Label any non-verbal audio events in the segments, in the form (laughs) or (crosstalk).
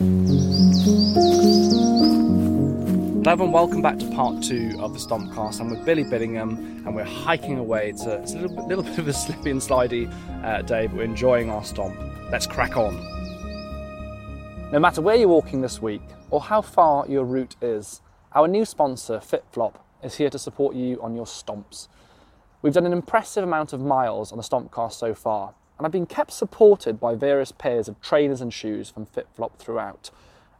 Hello everyone, welcome back to part two of the Stompcast. I'm with Billy Billingham and we're hiking away. It's a, it's a little, bit- little (laughs) bit of a slippy and slidey uh, day, but we're enjoying our stomp. Let's crack on. No matter where you're walking this week or how far your route is, our new sponsor, FitFlop, is here to support you on your stomps. We've done an impressive amount of miles on the Stompcast so far, and I've been kept supported by various pairs of trainers and shoes from FitFlop throughout.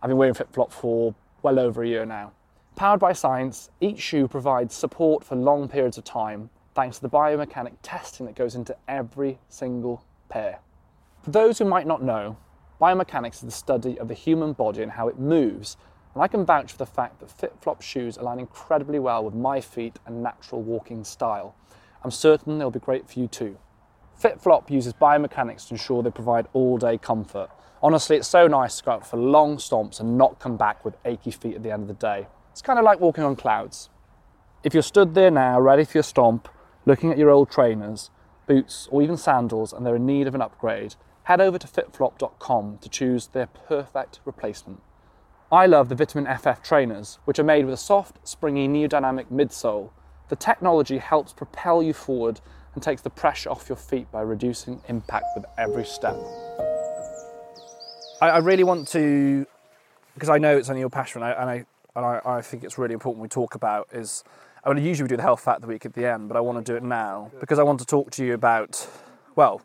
I've been wearing FitFlop for well over a year now. Powered by science, each shoe provides support for long periods of time thanks to the biomechanic testing that goes into every single pair. For those who might not know, biomechanics is the study of the human body and how it moves, and I can vouch for the fact that FitFlop shoes align incredibly well with my feet and natural walking style. I'm certain they'll be great for you too. FitFlop uses biomechanics to ensure they provide all day comfort. Honestly, it's so nice to go out for long stomps and not come back with achy feet at the end of the day. It's kind of like walking on clouds. If you're stood there now, ready for your stomp, looking at your old trainers, boots, or even sandals, and they're in need of an upgrade, head over to fitflop.com to choose their perfect replacement. I love the Vitamin FF trainers, which are made with a soft, springy, neodynamic midsole. The technology helps propel you forward and takes the pressure off your feet by reducing impact with every step. I, I really want to, because I know it's only your passion, and I, and I, and I, I think it's really important we talk about is, I mean, usually we do the health fact of the week at the end, but I want to do it now because I want to talk to you about, well,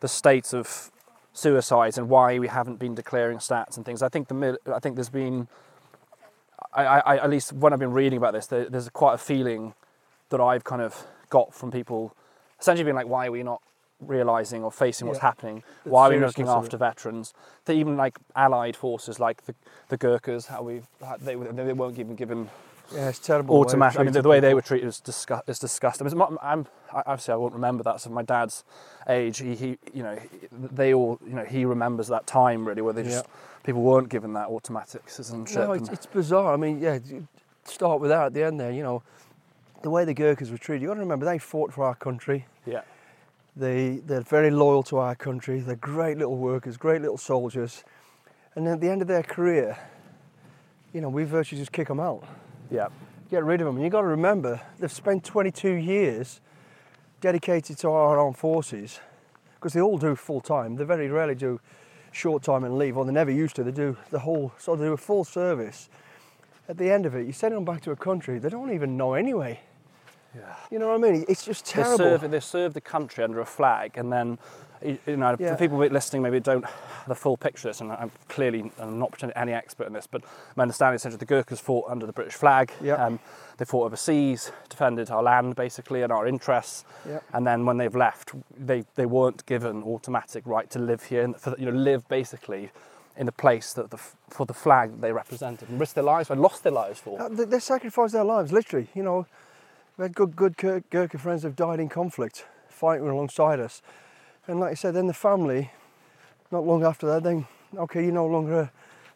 the state of suicides and why we haven't been declaring stats and things. I think the I think there's been, I, I, at least when I've been reading about this, there, there's quite a feeling that I've kind of got from people, essentially being like, why are we not realizing or facing what's Yeah. happening? Why are we looking after veterans? That even like allied forces like the, the Gurkhas, how we they, they weren't even given Yeah, it's terrible. automatic. I mean, the, the way they were treated is, disgust, is disgusting. I mean, I'm, I- obviously, I won't remember that. So my dad's age, he, he, you know, he- they all, you know, he remembers that time really where they just people weren't given that automatic citizenship. No, it's, it's bizarre. I mean, yeah, start with that at the end there, you know, the way the Gurkhas were treated. You've got to remember, they fought for our country. Yeah, They, they're very loyal to our country. They're great little workers, great little soldiers. And then at the end of their career, you know, we virtually just kick them out, yeah, get rid of them. And you've got to remember, they've spent 22 years dedicated to our armed forces because they all do full time. They very rarely do short time and leave, or they never used to. They do the whole, so they do a full service. At the end of it, you send them back to a country they don't even know anyway. Yeah. You know what I mean? It's just They terrible. serve, they serve the country under a flag, and then, you know, Yeah. for people listening, maybe don't have the full picture of this, and I'm clearly I'm not pretending any expert in this, but my understanding is essentially the Gurkhas fought under the British flag. Yeah. Um, they fought overseas, defended our land basically and our interests. Yeah. And then when they've left, they, they weren't given automatic right to live here, and for, you know, live basically in the place that the, for the flag that they represented and risked their lives and lost their lives for. Uh, They, they sacrificed their lives, literally. You know, we had good, good Gurkha friends who've died in conflict, fighting alongside us. And like I said, then the family, not long after that, then, okay, you're no longer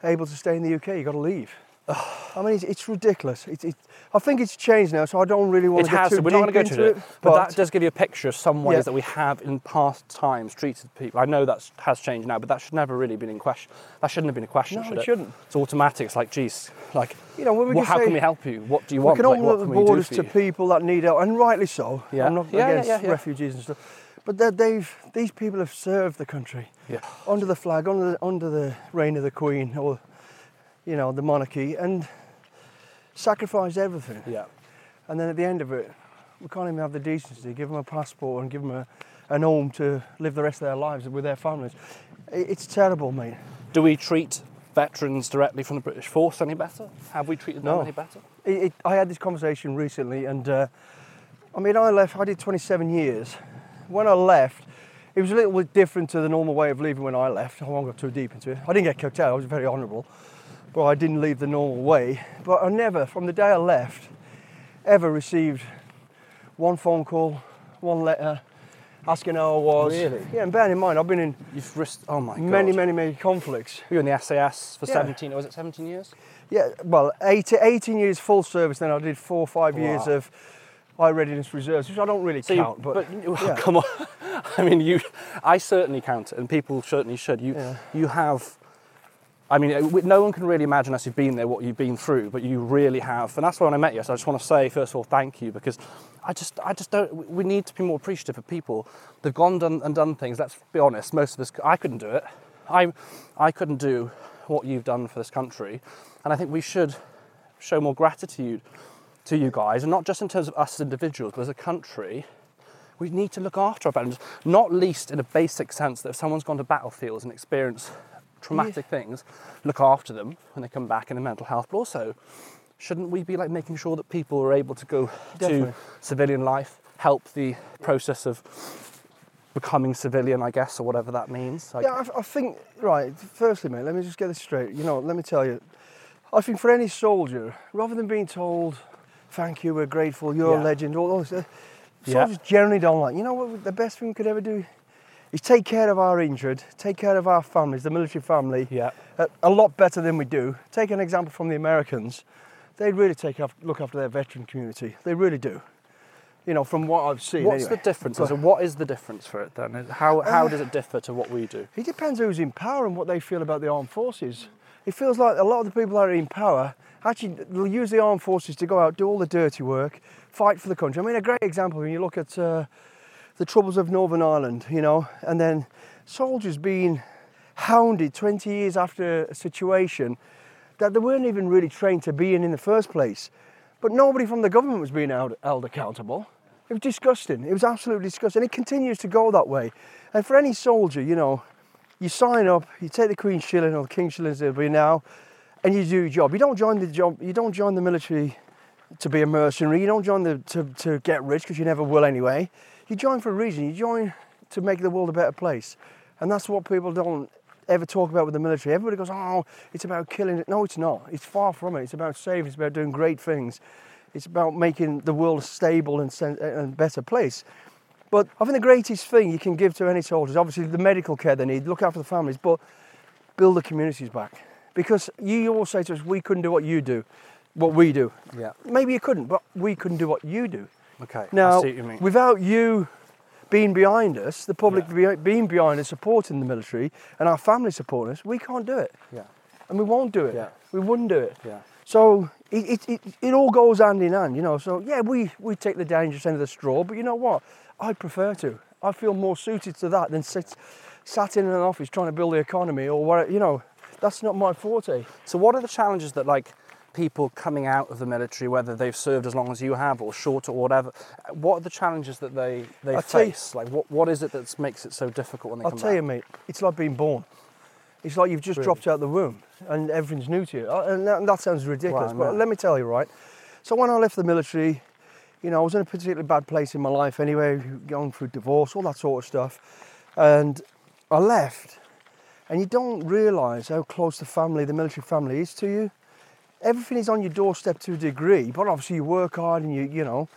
able to stay in the UK, you've got to leave. I mean, it's, it's ridiculous. It, it, I think it's changed now, so I don't really want It to get has. too We don't want to go into it, it. but, that does give you a picture of some ways Yeah. that we have in past times treated people. I know that has changed now, but that should never really been in question. That shouldn't have been a question, No, should it it? shouldn't. It's automatic. It's like, geez, like, You know, when we wha- can how say- can we help you? What do you we want? can Like, open what up the we borders to people that need help, and rightly so. Yeah. I'm not Yeah, against yeah, refugees and stuff. But they- they've these people have served the country Yeah. under the flag, under the, under the reign of the Queen, or you know the monarchy, and sacrificed everything. Yeah. And then at the end of it, we can't even have the decency to give them a passport and give them a, an home to live the rest of their lives with their families. It's terrible, mate. Do we treat veterans directly from the British force any better? Have we treated them No. any better? It, it, I had this conversation recently, and uh, I mean, I left, I did 27 years. When I left, it was a little bit different to the normal way of leaving when I left. I won't go too deep into it. I didn't get kicked out, I was very honourable, but I didn't leave the normal way. But I never, from the day I left, ever received one phone call, one letter asking how I was. Really? Yeah, and bearing in mind, I've been in You've risked. Oh my god. many, many, many conflicts. You were in the SAS for Yeah. 17. Was it 17 years? Yeah, well, 18, 18 years full service, then I did four or five years of high readiness reserves, which I don't really So you- count. but, (laughs) yeah. come on. (laughs) I mean, you. I certainly count and people certainly should. You. Yeah. You have. I mean, no one can really imagine unless you've been there what you've been through, but you really have, and that's why when I met you. So I just want to say first of all, thank you because I just, I just don't. We need to be more appreciative of people. They've gone done, and done things. Let's be honest. Most of us, I couldn't do it. I, I couldn't do what you've done for this country, and I think we should show more gratitude to you guys, and not just in terms of us as individuals, but as a country. We need to look after our veterans, not least in a basic sense that if someone's gone to battlefields and experienced traumatic things, look after them when they come back in their mental health. But also, shouldn't we be like making sure that people are able to go Definitely. to civilian life, help the process of becoming civilian, I guess, or whatever that means? Like, Yeah, I, I think, right, firstly, mate, let me just get this straight. You know, let me tell you, I think for any soldier, rather than being told, thank you, we're grateful, you're Yeah. a legend, all those, uh, Yeah. soldiers generally don't like, you know what, the best thing we could ever do is take care of our injured, take care of our families, the military family, Yeah. a, a lot better than we do. Take an example from the Americans, they really take af look after their veteran community, they really do. You know, from what I've seen. What's anyway. the difference? So what is the difference for it then? How, how does it differ to what we do? It depends who's in power and what they feel about the armed forces. It feels like a lot of the people that are in power actually will use the armed forces to go out, do all the dirty work, fight for the country. I mean, a great example when you look at uh, the troubles of Northern Ireland, you know, and then soldiers being hounded 20 years after a situation that they weren't even really trained to be in in the first place. But nobody from the government was being held, held accountable. It was disgusting. It was absolutely disgusting. It continues to go that way. And for any soldier, you know, you sign up, you take the Queen's shilling or the King's shillings it'll be now, and you do your job. You don't join the job. You don't join the military to be a mercenary. You don't join the to, to get rich because you never will anyway. You join for a reason. You join to make the world a better place, and that's what people don't ever talk about with the military. Everybody goes, "Oh, it's about killing it." No, it's not. It's far from it. It's about saving. It's about doing great things. It's about making the world a stable and, sen- and better place. But I think the greatest thing you can give to any soldiers, obviously the medical care they need, look after the families, but build the communities back. Because you all say to us, we couldn't do what you do, what we do. Yeah. Maybe you couldn't, but we couldn't do what you do. Okay. Now, see what you mean. without you being behind us, the public Yeah. be- being behind us, supporting the military, and our family supporting us, we can't do it. Yeah. And we won't do it. Yeah. We wouldn't do it. Yeah. So it, it, it, it all goes hand in hand, you know. So yeah, we, we take the dangerous end of the straw, but you know what? I prefer to. I feel more suited to that than sit, sat in an office trying to build the economy or what, you know, that's not my forte. So, what are the challenges that like people coming out of the military, whether they've served as long as you have or short or whatever, what are the challenges that they they I'll tell you- face? Like, what what is it that makes it so difficult when they I'll come tell back? you, mate, it's like being born. It's like you've just Really? dropped out the womb and everything's new to you. Uh, And that, that sounds ridiculous, Wow, but let me tell you, right? So when I left the military, you know, I was in a particularly bad place in my life anyway, going through divorce, all that sort of stuff. And I left, and you don't realise how close the family, the military family, is to you. Everything is on your doorstep to a degree, but obviously you work hard and you, you know,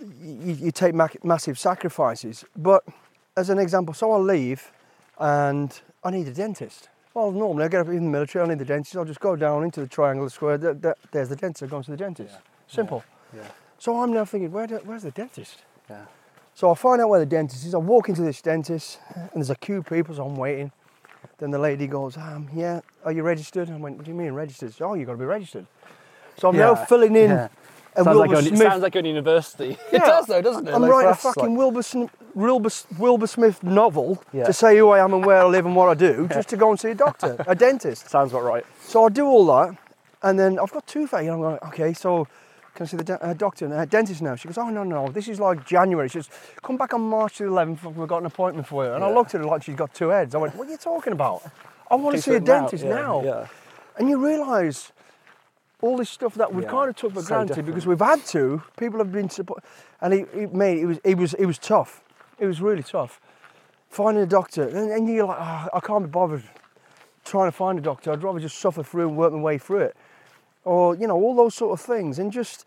you, you take ma- massive sacrifices. But as an example, so I leave and I need a dentist. Well, normally I get up in the military, I need the dentist, I'll just go down into the triangle square, th- th- there's the dentist, I'm going to the dentist. Yeah. Simple. Yeah. So I'm now thinking, Where do, where's the dentist? Yeah. So I find out where the dentist is. I walk into this dentist, and there's a queue of people, so I'm waiting. Then the lady goes, um, "Yeah, are you registered?" I went, "What do you mean registered?" She, oh, you've got to be registered. So I'm now filling in yeah. Sounds like, Smith. sounds like going to university. (laughs) Yeah, it does though, doesn't it? I'm Like, writing a fucking like- Wilbur, Wilbur, Wilbur Smith novel Yeah. to say who I am and where I live and what I do, (laughs) just to go and see a doctor, a dentist. Sounds about right. So I do all that, and then I've got toothache, and I'm like, okay, so can I see the de- uh, doctor, uh, dentist now? She goes, oh no, no, this is like January. She says, come back on March the 11th, we've got an appointment for you. And I looked at her like she's got two heads. I went, what are you talking about? I want to see a dentist yeah, now. yeah. And you realise all this stuff that we've Yeah, kind of took for so granted different. because we've had to. People have been support, and he, he made it was it was it was tough. It was really tough finding a doctor, and, and you're like, "Ah, I can't be bothered trying to find a doctor. I'd rather just suffer through and work my way through it, or you know all those sort of things, and just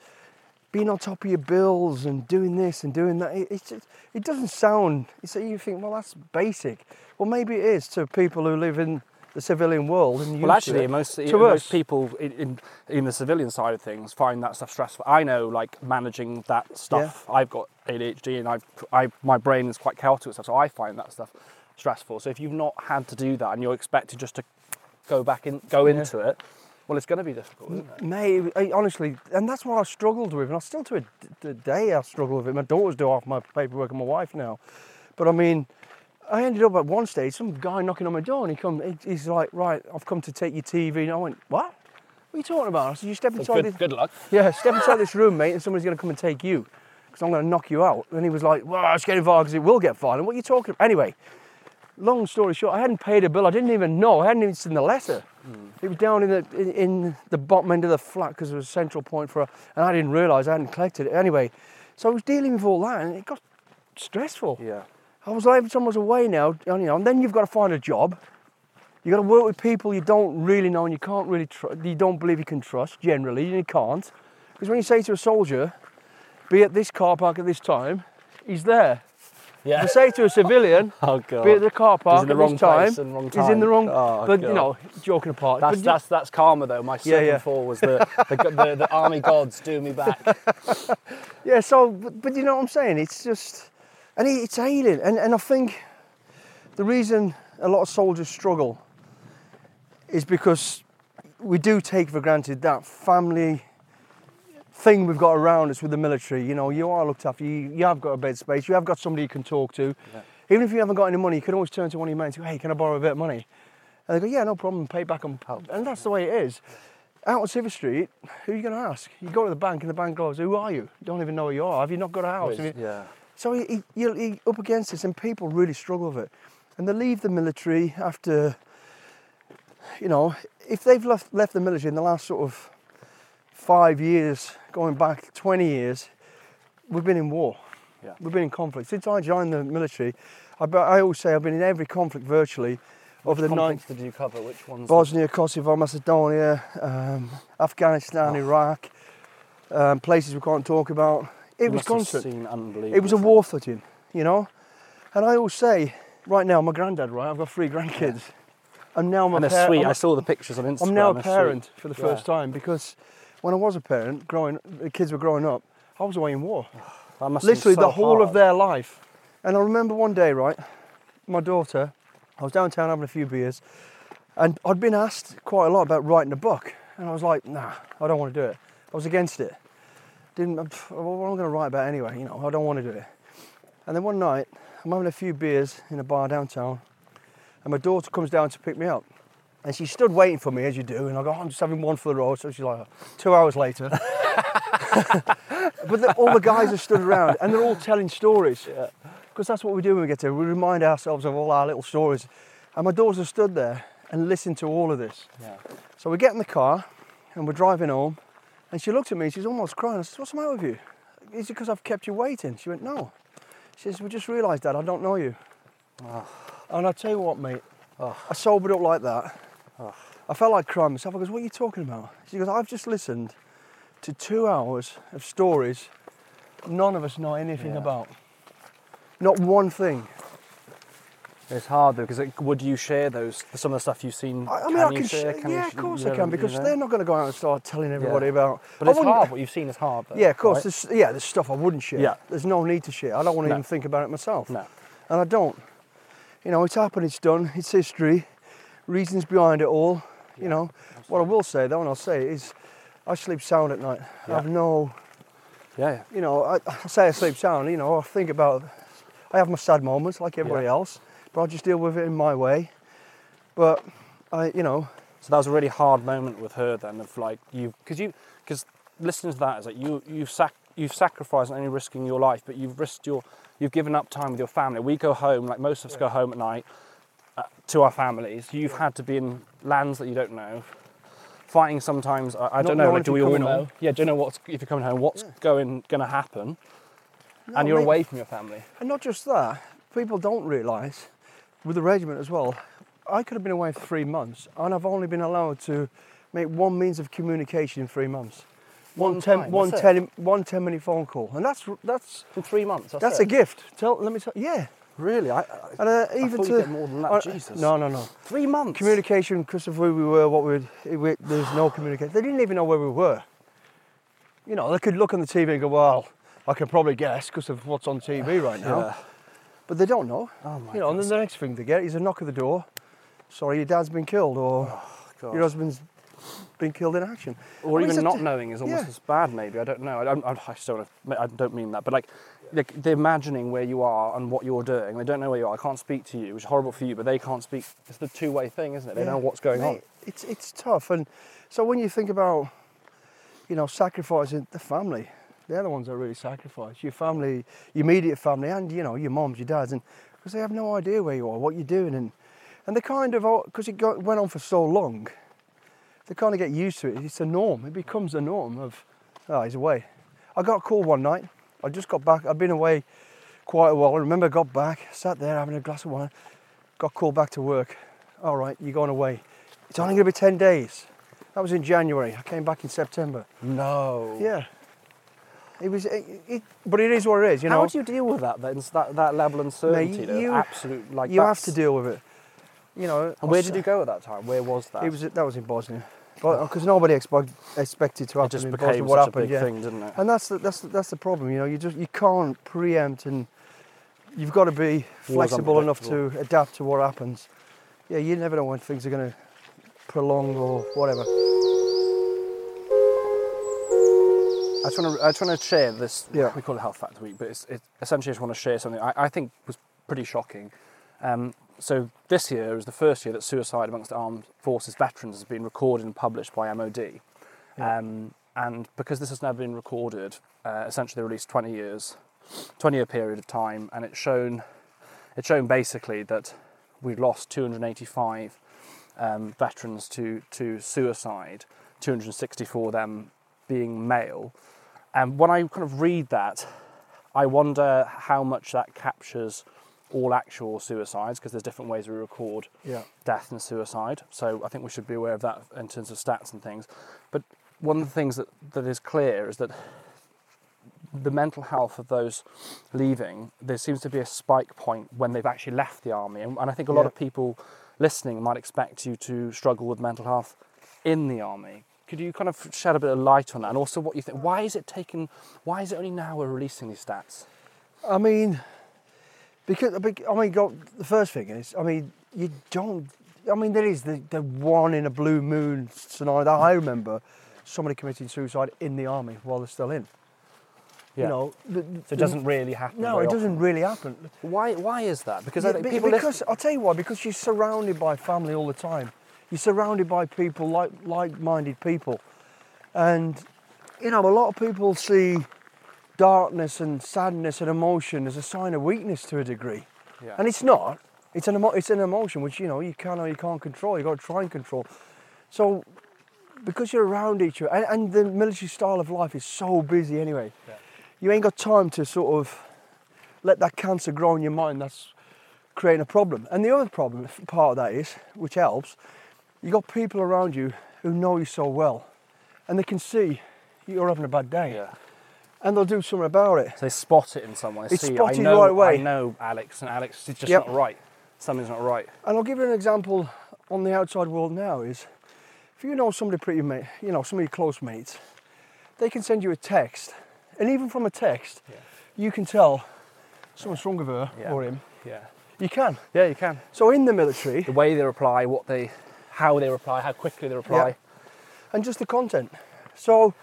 being on top of your bills and doing this and doing that. It, just, it doesn't sound. so you think, well, that's basic. Well, maybe it is to people who live in the civilian world and Well, actually, it. most most people in, in in the civilian side of things find that stuff stressful. I know, like managing that stuff. yeah. I've got ADHD, and I've, I my brain is quite chaotic and stuff, so I find that stuff stressful. So if you've not had to do that and you're expected just to go back in, go Yeah. into it, well, it's going to be difficult, isn't it? Mate, I, honestly, and that's what I struggled with, and I still to the day I struggle with it. My daughters do half my paperwork and my wife now, but I mean, I ended up at one stage, some guy knocking on my door, and he come, he's like, "Right, I've come to take your TV," and I went, "What? What are you talking about?" I said, "You step inside Good, this, good luck. yeah, step inside this room, mate, and somebody's going to come and take you, because I'm going to knock you out." And he was like, "Well, it's getting violent because it will get violent. What are you talking about?" Anyway, long story short, I hadn't paid a bill. I didn't even know. I hadn't even seen the letter. It was down in the in, in the bottom end of the flat because it was a central point for, and I didn't realise I hadn't collected it. Anyway, so I was dealing with all that, and it got stressful. Yeah. I was like, every time I was away now, you know, and then you've got to find a job. You've got to work with people you don't really know and you can't really tr- you don't believe you can trust. Generally, and you can't, because when you say to a soldier, "Be at this car park at this time," he's there. Yeah. If I say to a civilian, (laughs) Oh god. "Be at the car park in the at wrong this time," wrong he's in the wrong. Oh, but God. you know, joking apart. That's, but, that's that's karma though. My Yeah, second yeah. fall was (laughs) the the, the the army gods do me back. (laughs) Yeah, so, but, but you know what I'm saying? It's just, and it, it's alien. And, and I think the reason a lot of soldiers struggle is because we do take for granted that family thing we've got around us with the military. You know, you are looked after, you, you have got a bed space, you have got somebody you can talk to. Even if you haven't got any money, you can always turn to one of your mates and go, hey, can I borrow a bit of money? And they go, yeah, no problem, pay back on. And that's the way it is. Out on Civil Street, who are you going to ask? You go to the bank and the bank goes, who are you? You don't even know who you are. Have you not got a house? You- yeah. so he, he, you're he up against this, and people really struggle with it. And they leave the military after, you know, if they've left, left the military in the last sort of five years, going back 20 years, we've been in war. Yeah. We've been in conflict. Since I joined the military, I, I always say I've been in every conflict virtually over the nine, conflicts did you cover? Which ones? Bosnia, Kosovo, Macedonia, um, Afghanistan, Iraq, um, places we can't talk about. It You was constant. It was a war footing, you know. And I always say, right now, my granddad, right? I've got three grandkids, and now I'm And they're par- sweet. I'm, I saw the pictures on Instagram. I'm now a parent for the first time because when I was a parent, growing, the kids were growing up, I was away in war, (sighs) That must have been literally so the whole of their life. And I remember one day, right, my daughter, I was downtown having a few beers, and I'd been asked quite a lot about writing a book, and I was like, nah, I don't want to do it. I was against it. Didn't. What am I going to write about anyway? You know, I don't want to do it. And then one night, I'm having a few beers in a bar downtown, and my daughter comes down to pick me up. And she stood waiting for me, as you do, and I go, I'm just having one for the road. So she's like, two hours later. but the, all the guys are stood around, and they're all telling stories. Because that's what we do when we get there. We remind ourselves of all our little stories. And my daughter stood there and listened to all of this. Yeah. So we get in the car, and we're driving home, and she looked at me, she's almost crying. I said, What's the matter with you? Is it because I've kept you waiting? She went, No. She says, We just realised that I don't know you. And I tell you what, mate, I sobered up like that. I felt like crying myself. I goes, What are you talking about? She goes, I've just listened to two hours of stories none of us know anything Yeah. about. Not one thing. It's hard though, because would you share those some of the stuff you've seen? I, I mean, I can share? sh- Can yeah, of course you I can, you because know? they're not going to go out and start telling everybody about. But I it's hard. What you've seen is hard. Though, Yeah, of course. right? There's, yeah, there's stuff I wouldn't share. Yeah. There's no need to share. I don't want to No. even think about it myself. No. And I don't. You know, it's happened, it's done, it's history, reasons behind it all. You know, what I will say though, and I'll say it, is I sleep sound at night. I have no, Yeah, yeah. you know, I, I say I sleep sound, you know, I think about, I have my sad moments like everybody Yeah. else, but I just deal with it in my way. But I, you know, So that was a really hard moment with her then, of like you, because you, because listening to that is like you, you've sac, you've sacrificed not only risking your life, but you've risked your, you've given up time with your family. We go home, like most of us go home at night to our families. You've had to be in lands that you don't know fighting sometimes. I, I Not don't know. Like, do we all know? home. Yeah, do you know what's if you're coming home? What's going going to happen? No, and you're mate. away from your family. And not just that, people don't realise with the regiment as well. I could have been away for three months, and I've only been allowed to make one means of communication in three months. One One ten, time, one ten, one ten minute phone call, and that's that's In three months. That's, that's a gift. Tell, let me tell, yeah. Really? I, I, And uh, I even to more than that. uh, Jesus. No, no, no. Three months. Communication because of who we were, what we, we there's no communication. They didn't even know where we were. You know, they could look on the TV and go, well, I can probably guess because of what's on TV (sighs) right now. Yeah. But they don't know. Oh my you know, and then the next thing they get is a knock at the door. Sorry, your dad's been killed, or God. your husband's been killed in action. or I mean, even not knowing is almost yeah. as bad. Maybe I don't know. I don't. I don't. I don't mean that. But like they're imagining where you are and what you're doing. They don't know where you are. I can't speak to you, which is horrible for you. But they can't speak. It's the two-way thing, isn't it? They Yeah. know what's going on. It's it's tough, and so when you think about, you know, sacrificing the family, they're the ones that really sacrifice your family, your immediate family, and you know your moms, your dads, and because they have no idea where you are, what you're doing, and and they kind of because it got, went on for so long, they kind of get used to it. It's a norm. It becomes a norm of, oh, he's away. I got a call one night. I just got back. I'd been away quite a while. I remember I got back, sat there having a glass of wine, got called back to work. All right, you're going away. It's only going to be 10 days. That was in January. I came back in September. No. Yeah. It was, it, it, but it is what it is, you know. How do you deal with that? Then that that level of uncertainty. though, you- absolute like. you have to deal with it. You know. And where did you go at that time? Where was that? It was that was in Bosnia, because nobody expect, expected to happen. It just became What a happened? big yeah. thing, didn't it? And that's the, that's the, that's the problem. You know, you just you can't preempt, and you've got to be flexible enough to adapt to what happens. Yeah, you never know when things are going to prolong or whatever. I just want to, I just want to share this. Yeah. We call it Health Factor Week, but it's, it, essentially I just want to share something I, I think was pretty shocking. Um, so this year is the first year that suicide amongst armed forces veterans has been recorded and published by MOD. Um, and because this has never been recorded, uh, essentially they released 20 years, 20 year period of time, and it's shown, it's shown basically that we've lost 285 um, veterans to, to suicide, 264 of them being male. And when I kind of read that, I wonder how much that captures all actual suicides because there's different ways we record Yeah. death and suicide. So I think we should be aware of that in terms of stats and things. But one of the things that, that is clear is that the mental health of those leaving, there seems to be a spike point when they've actually left the army. And, and I think a lot Yeah. of people listening might expect you to struggle with mental health in the army. Could you kind of shed a bit of light on that? And also what you think, why is it taken, why is it only now we're releasing these stats? I mean, because I mean, go, the first thing is, I mean, you don't. I mean, there is the, the one in a blue moon scenario that I remember somebody committing suicide in the army while they're still in. Yeah. You know, the- So it doesn't really happen. No, it doesn't really happen. Why, why is that? Because I Yeah, people because I'll tell you why. Because you're surrounded by family all the time. You're surrounded by people like like-minded people, and you know a lot of people see darkness and sadness and emotion as a sign of weakness to a degree, Yeah. and it's not. It's an emo- it's an emotion which you know you can or you can't control. You've got to try and control. So because you're around each other, and, and the military style of life is so busy anyway. Yeah. You ain't got time to sort of let that cancer grow in your mind. That's creating a problem. And the other problem part of that is, which helps, you got people around you who know you so well, and they can see you're having a bad day, yeah. And they'll do something about it. So they spot it in someone. They It's see, spotted I know, right away. I know Alex, and Alex is just Yep. not right. Something's not right. And I'll give you an example on the outside world now is if you know somebody pretty mate, you know, some of your close mates, they can send you a text. And even from a text, Yeah. you can tell someone's wrong with her Yeah. or him. Yeah. You can. Yeah, you can. So in the military, The way they reply, what they, how they reply, how quickly they reply. Yeah. and just the content. So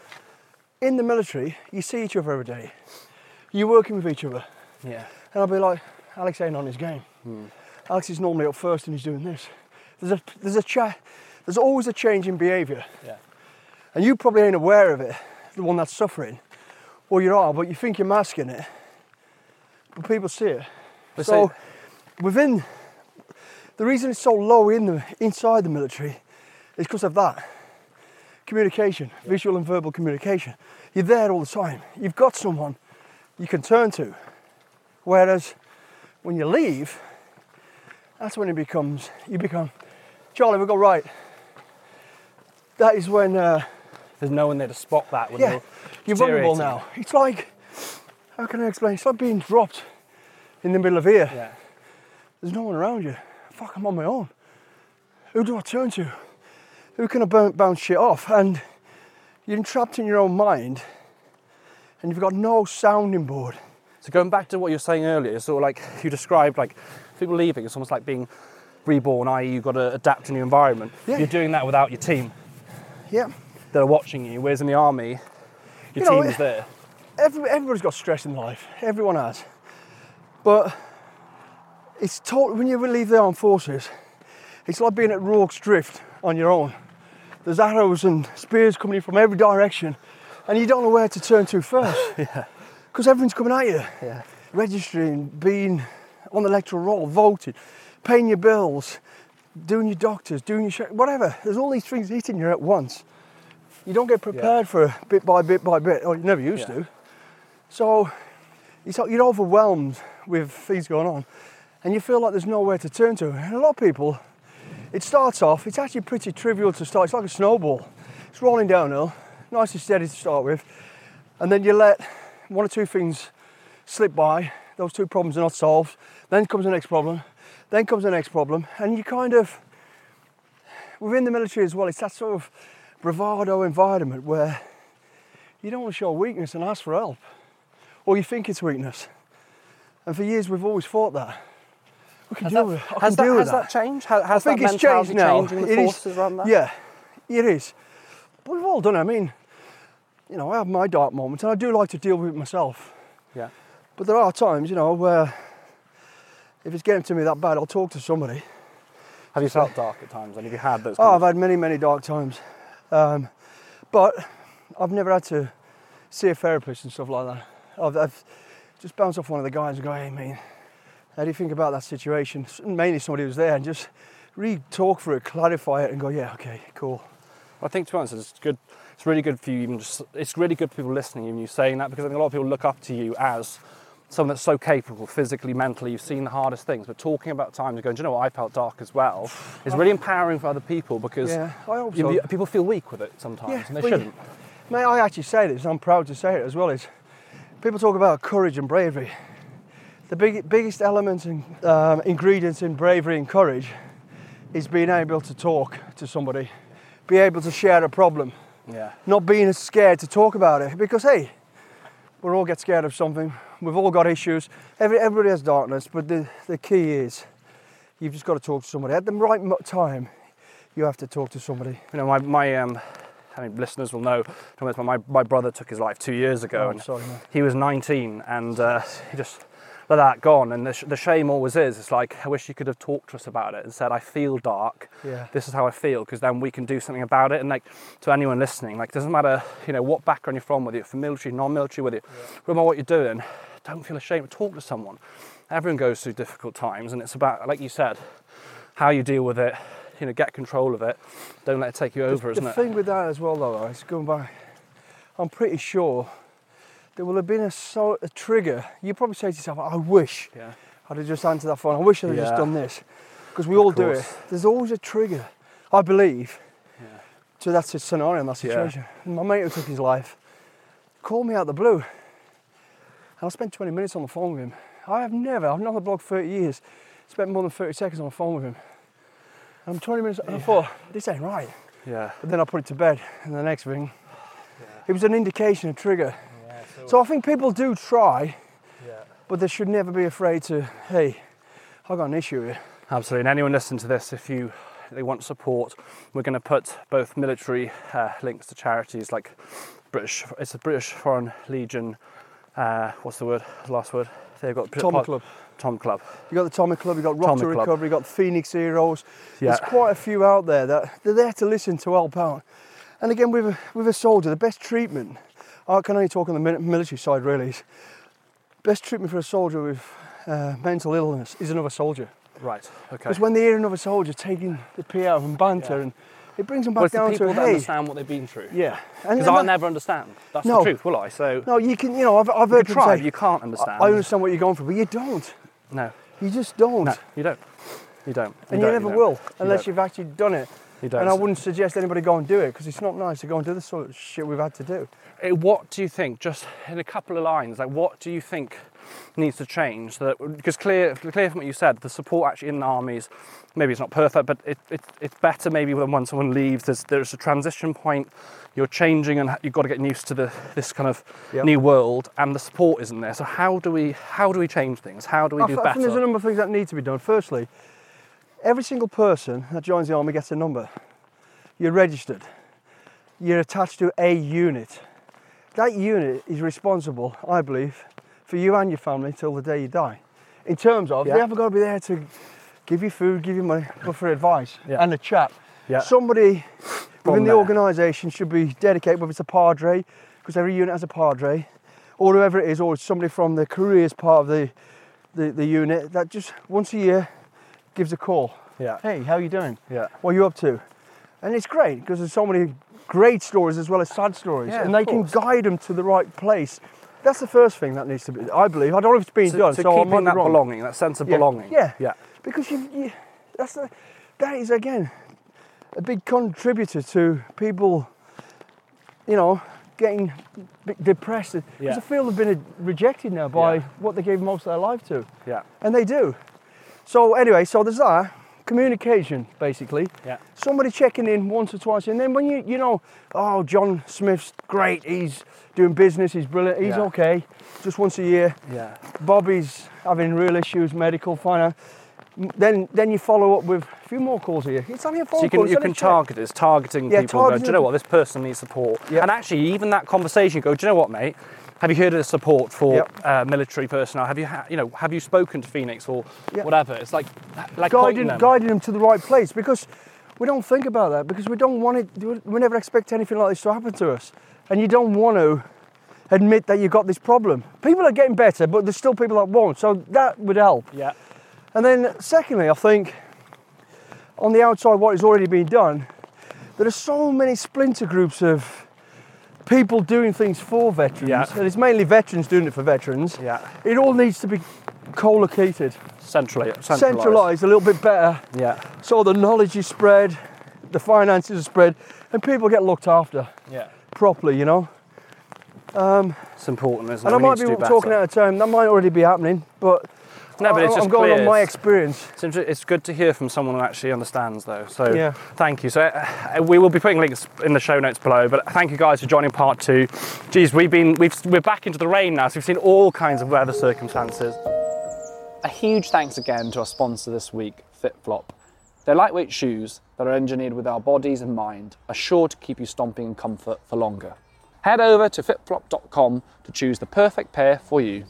in the military, you see each other every day. You're working with each other. Yeah. And I'll be like, Alex ain't on his game. Hmm. Alex is normally up first and he's doing this. There's a there's a chat there's always a change in behaviour. Yeah. And you probably ain't aware of it, the one that's suffering. Well you are, but you think you're masking it. But people see it. But so say- within the reason it's so low in the inside the military is because of that. Communication, visual and verbal communication. You're there all the time. You've got someone you can turn to. Whereas when you leave, that's when it becomes, you become, Charlie, we go right. That is when uh, There's no one there to spot that when yeah, you're, you're vulnerable now. It's like, how can I explain? It's like being dropped in the middle of here. Yeah. There's no one around you. Fuck, I'm on my own. Who do I turn to? Who can bounce shit off? And you're trapped in your own mind and you've got no sounding board. So going back to what you were saying earlier, it's sort of like you described like people leaving, it's almost like being reborn, i.e. you've got to adapt to a new environment. Yeah. You're doing that without your team Yeah. that are watching you, whereas in the army, your You know, team is eh, there. Every, everybody's got stress in life. Everyone has. But it's total, when you leave the armed forces, it's like being at Rorke's Drift on your own. There's arrows and spears coming in from every direction, and you don't know where to turn to first. (laughs) yeah. Because everything's coming at you. Yeah. Registering, being on the electoral roll, voting, paying your bills, doing your doctors, doing your sh- whatever. There's all these things hitting you at once. You don't get prepared for a bit by bit by bit, or you never used Yeah. to. So you're overwhelmed with things going on, and you feel like there's nowhere to turn to. And a lot of people, it starts off, it's actually pretty trivial to start. It's like a snowball. It's rolling downhill, nice and steady to start with, and then you let one or two things slip by. Those two problems are not solved. Then comes the next problem. Then comes the next problem, and you kind of within the military as well. It's that sort of bravado environment where you don't want to show weakness and ask for help, or you think it's weakness. And for years we've always thought that. We can Has deal that, with. I has that, has with that changed? Has, I think that it's changed now. the It is- that? Yeah, it is. But we've all done it. I mean, you know, I have my dark moments, and I do like to deal with it myself. Yeah. But there are times, you know, where if it's getting to me that bad, I'll talk to somebody. Have you felt dark at times? And have you had those? Oh, I've had many, many dark times. Um, but I've never had to see a therapist and stuff like that. I've, I've just bounced off one of the guys and go, hey, man, how do you think about that situation? Mainly somebody who's there and just really talk through it, clarify it, and go, yeah, okay, cool. I think to be honest, it's good. It's really good for you. Even just, it's really good for people listening, even you saying that, because I think a lot of people look up to you as someone that's so capable, physically, mentally. You've seen the hardest things, but talking about times and going, do you know what? I felt dark as well. Is really empowering for other people because Yeah, I hope you- so. you- people feel weak with it sometimes, Yeah, and they well, shouldn't. Mate, I actually say this, I'm proud to say it as well, is people talk about courage and bravery. The big, biggest element and um, ingredients in bravery and courage is being able to talk to somebody, be able to share a problem, Yeah. not being as scared to talk about it. Because hey, we all get scared of something. We've all got issues. Every, everybody has darkness, but the, the key is you've just got to talk to somebody at the right time. You have to talk to somebody. You know, my, my um, I mean, listeners will know. My, my brother took his life two years ago, Oh, and sorry, man. he was 19, and uh, he just let that gone. And the, sh- the shame always is, it's like I wish you could have talked to us about it and said, "I feel dark. Yeah. This is how I feel," because then we can do something about it. And like to anyone listening, like doesn't matter, you know, what background you're from, whether you're from military, non-military, whether yeah. no matter what you're doing, don't feel ashamed. Talk to someone. Everyone goes through difficult times, and it's about, like you said, how you deal with it. You know, get control of it. Don't let it take you over, the isn't it? thing with that as well, though, is going by. I'm pretty sure there will have been a, so, a trigger. You probably say to yourself, "I wish yeah. I'd have just answered that phone. I wish I'd have just done this," because we all do it. There's always a trigger, I believe, Yeah. to that s- scenario and that Yeah. situation. My mate who took his life called me out of the blue, and I spent 20 minutes on the phone with him. I have never, I've known the blog 30 years, spent more than 30 seconds on the phone with him. And I'm 20 minutes, and I thought, this ain't right. Yeah. But then I put it to bed, and the next thing, it was an indication, a trigger. So I think people do try, but they should never be afraid to, hey, I've got an issue here. Absolutely. And anyone listening to this, if you they want support, we're going to put both military uh, links to charities like British. It's the British Foreign Legion. Uh, what's the word? Last word. They've got Tommy Club. Tom Club. You got the Tommy Club, you got Rock Tommy to Club. Recovery, you got Phoenix Heroes. Yeah. There's quite a few out there that they're there to listen to help out. And again, with a, with a soldier, the best treatment, I can only talk on the military side really, best treatment for a soldier with uh, mental illness is another soldier. Right. Okay. Because when they hear another soldier taking the pee out of them, banter Yeah. and It brings them back Well, it's the down people to that hey, understand what they've been through. yeah. And Because I'll never understand. That's No. the truth, will I? So No, you can. You know, I've, I've you heard can try, say, you can't understand. I I understand what you're going through, but you don't. No, You just don't. no, you don't. You don't. and you, don't, never don't. will unless don't. you've actually done it. You don't. And I wouldn't suggest anybody go and do it because it's not nice to go and do the sort of shit we've had to do. What do you think, just in a couple of lines, like what do you think needs to change? So that, because clear, clear from what you said, the support actually in the armies, maybe it's not perfect, but it, it, it's better maybe when someone leaves. There's, there's a transition point. You're changing, and you've got to get used to the, this kind of Yep. new world, and the support isn't there. So how do we how do we change things? How do we I, do th- I better? think there's a number of things that need to be done. Firstly, every single person that joins the army gets a number. You're registered. You're attached to a unit. That unit is responsible, I believe, for you and your family till the day you die. In terms of, Yeah. they haven't got to be there to give you food, give you money, but for advice Yeah. and a chat. Yeah. Somebody From within the organisation should be dedicated, whether it's a padre, because every unit has a padre, or whoever it is, or somebody from the careers part of the, the, the unit that just once a year gives a call. Yeah. Hey, how are you doing? Yeah. What are you up to? And it's great because there's so many great stories as well as sad stories, Yeah, and they can guide them to the right place. That's the first thing that needs to be, I believe. I don't know if it's being So, done, so so I keeping that wrong. belonging, that sense of Yeah. belonging. Yeah. Yeah. Because you, you that's the, that is again a big contributor to people, you know, getting depressed because Yeah. they feel they've been rejected now by Yeah. what they gave most of their life to, Yeah. and they do. So anyway, so there's that communication basically. Yeah. Somebody checking in once or twice, and then when you you know, oh John Smith's great, he's doing business, he's brilliant, he's Yeah. okay, just once a year. Yeah. Bobby's having real issues, medical, finance. Then, then you follow up with a few more calls a year. It's only a phone So you can, you can check. target it. It's targeting Yeah, people. Go, do you know what? This person needs support. Yeah. And actually, even that conversation, you go, do you know what, mate? Have you heard of support for Yep. uh, military personnel? Have you, ha- you know, have you spoken to Phoenix or Yep. whatever? It's like, like guiding, them. guiding them to the right place because we don't think about that because we don't want it. We never expect anything like this to happen to us, and you don't want to admit that you've got this problem. People are getting better, but there's still people that won't. So that would help. Yeah. And then, secondly, I think on the outside, what has already been done, there are so many splinter groups of people doing things for veterans, Yeah. and it's mainly veterans doing it for veterans. Yeah. It all needs to be co-located, Centrally, centralised. centralised a little bit better, Yeah. so the knowledge is spread, the finances are spread, and people get looked after Yeah. properly. You know. Um, it's important, isn't And it? I might be talking better. out of time. That might already be happening, but No, but it's I- just I'm going clear. on my experience. It's, inter- it's good to hear from someone who actually understands, though. So, Yeah. thank you. So, uh, we will be putting links in the show notes below. But thank you guys for joining part two. Geez, we've been we've, we're back into the rain now, so we've seen all kinds of weather circumstances. A huge thanks again to our sponsor this week, FitFlop. They're lightweight shoes that are engineered with our bodies in mind, are sure to keep you stomping in comfort for longer. Head over to fitflop.com to choose the perfect pair for you.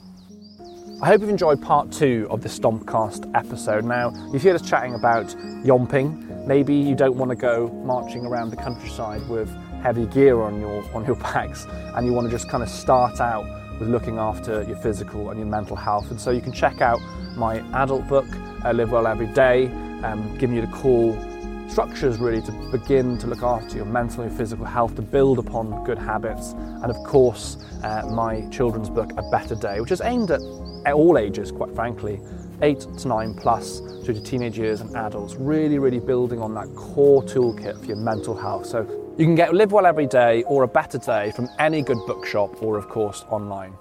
I hope you've enjoyed part two of the Stompcast episode. Now, if you've heard us chatting about yomping. Maybe you don't want to go marching around the countryside with heavy gear on your on your (laughs) backs, and you want to just kind of start out with looking after your physical and your mental health. And so you can check out my adult book, uh, Live Well Every Day, um, giving you the cool structures really to begin to look after your mental and physical health, to build upon good habits, and of course, uh, my children's book, A Better Day, which is aimed at, at all ages, quite frankly, eight to nine plus, through to teenage years and adults, really, really building on that core toolkit for your mental health. So you can get Live Well Every Day or A Better Day from any good bookshop or, of course, online.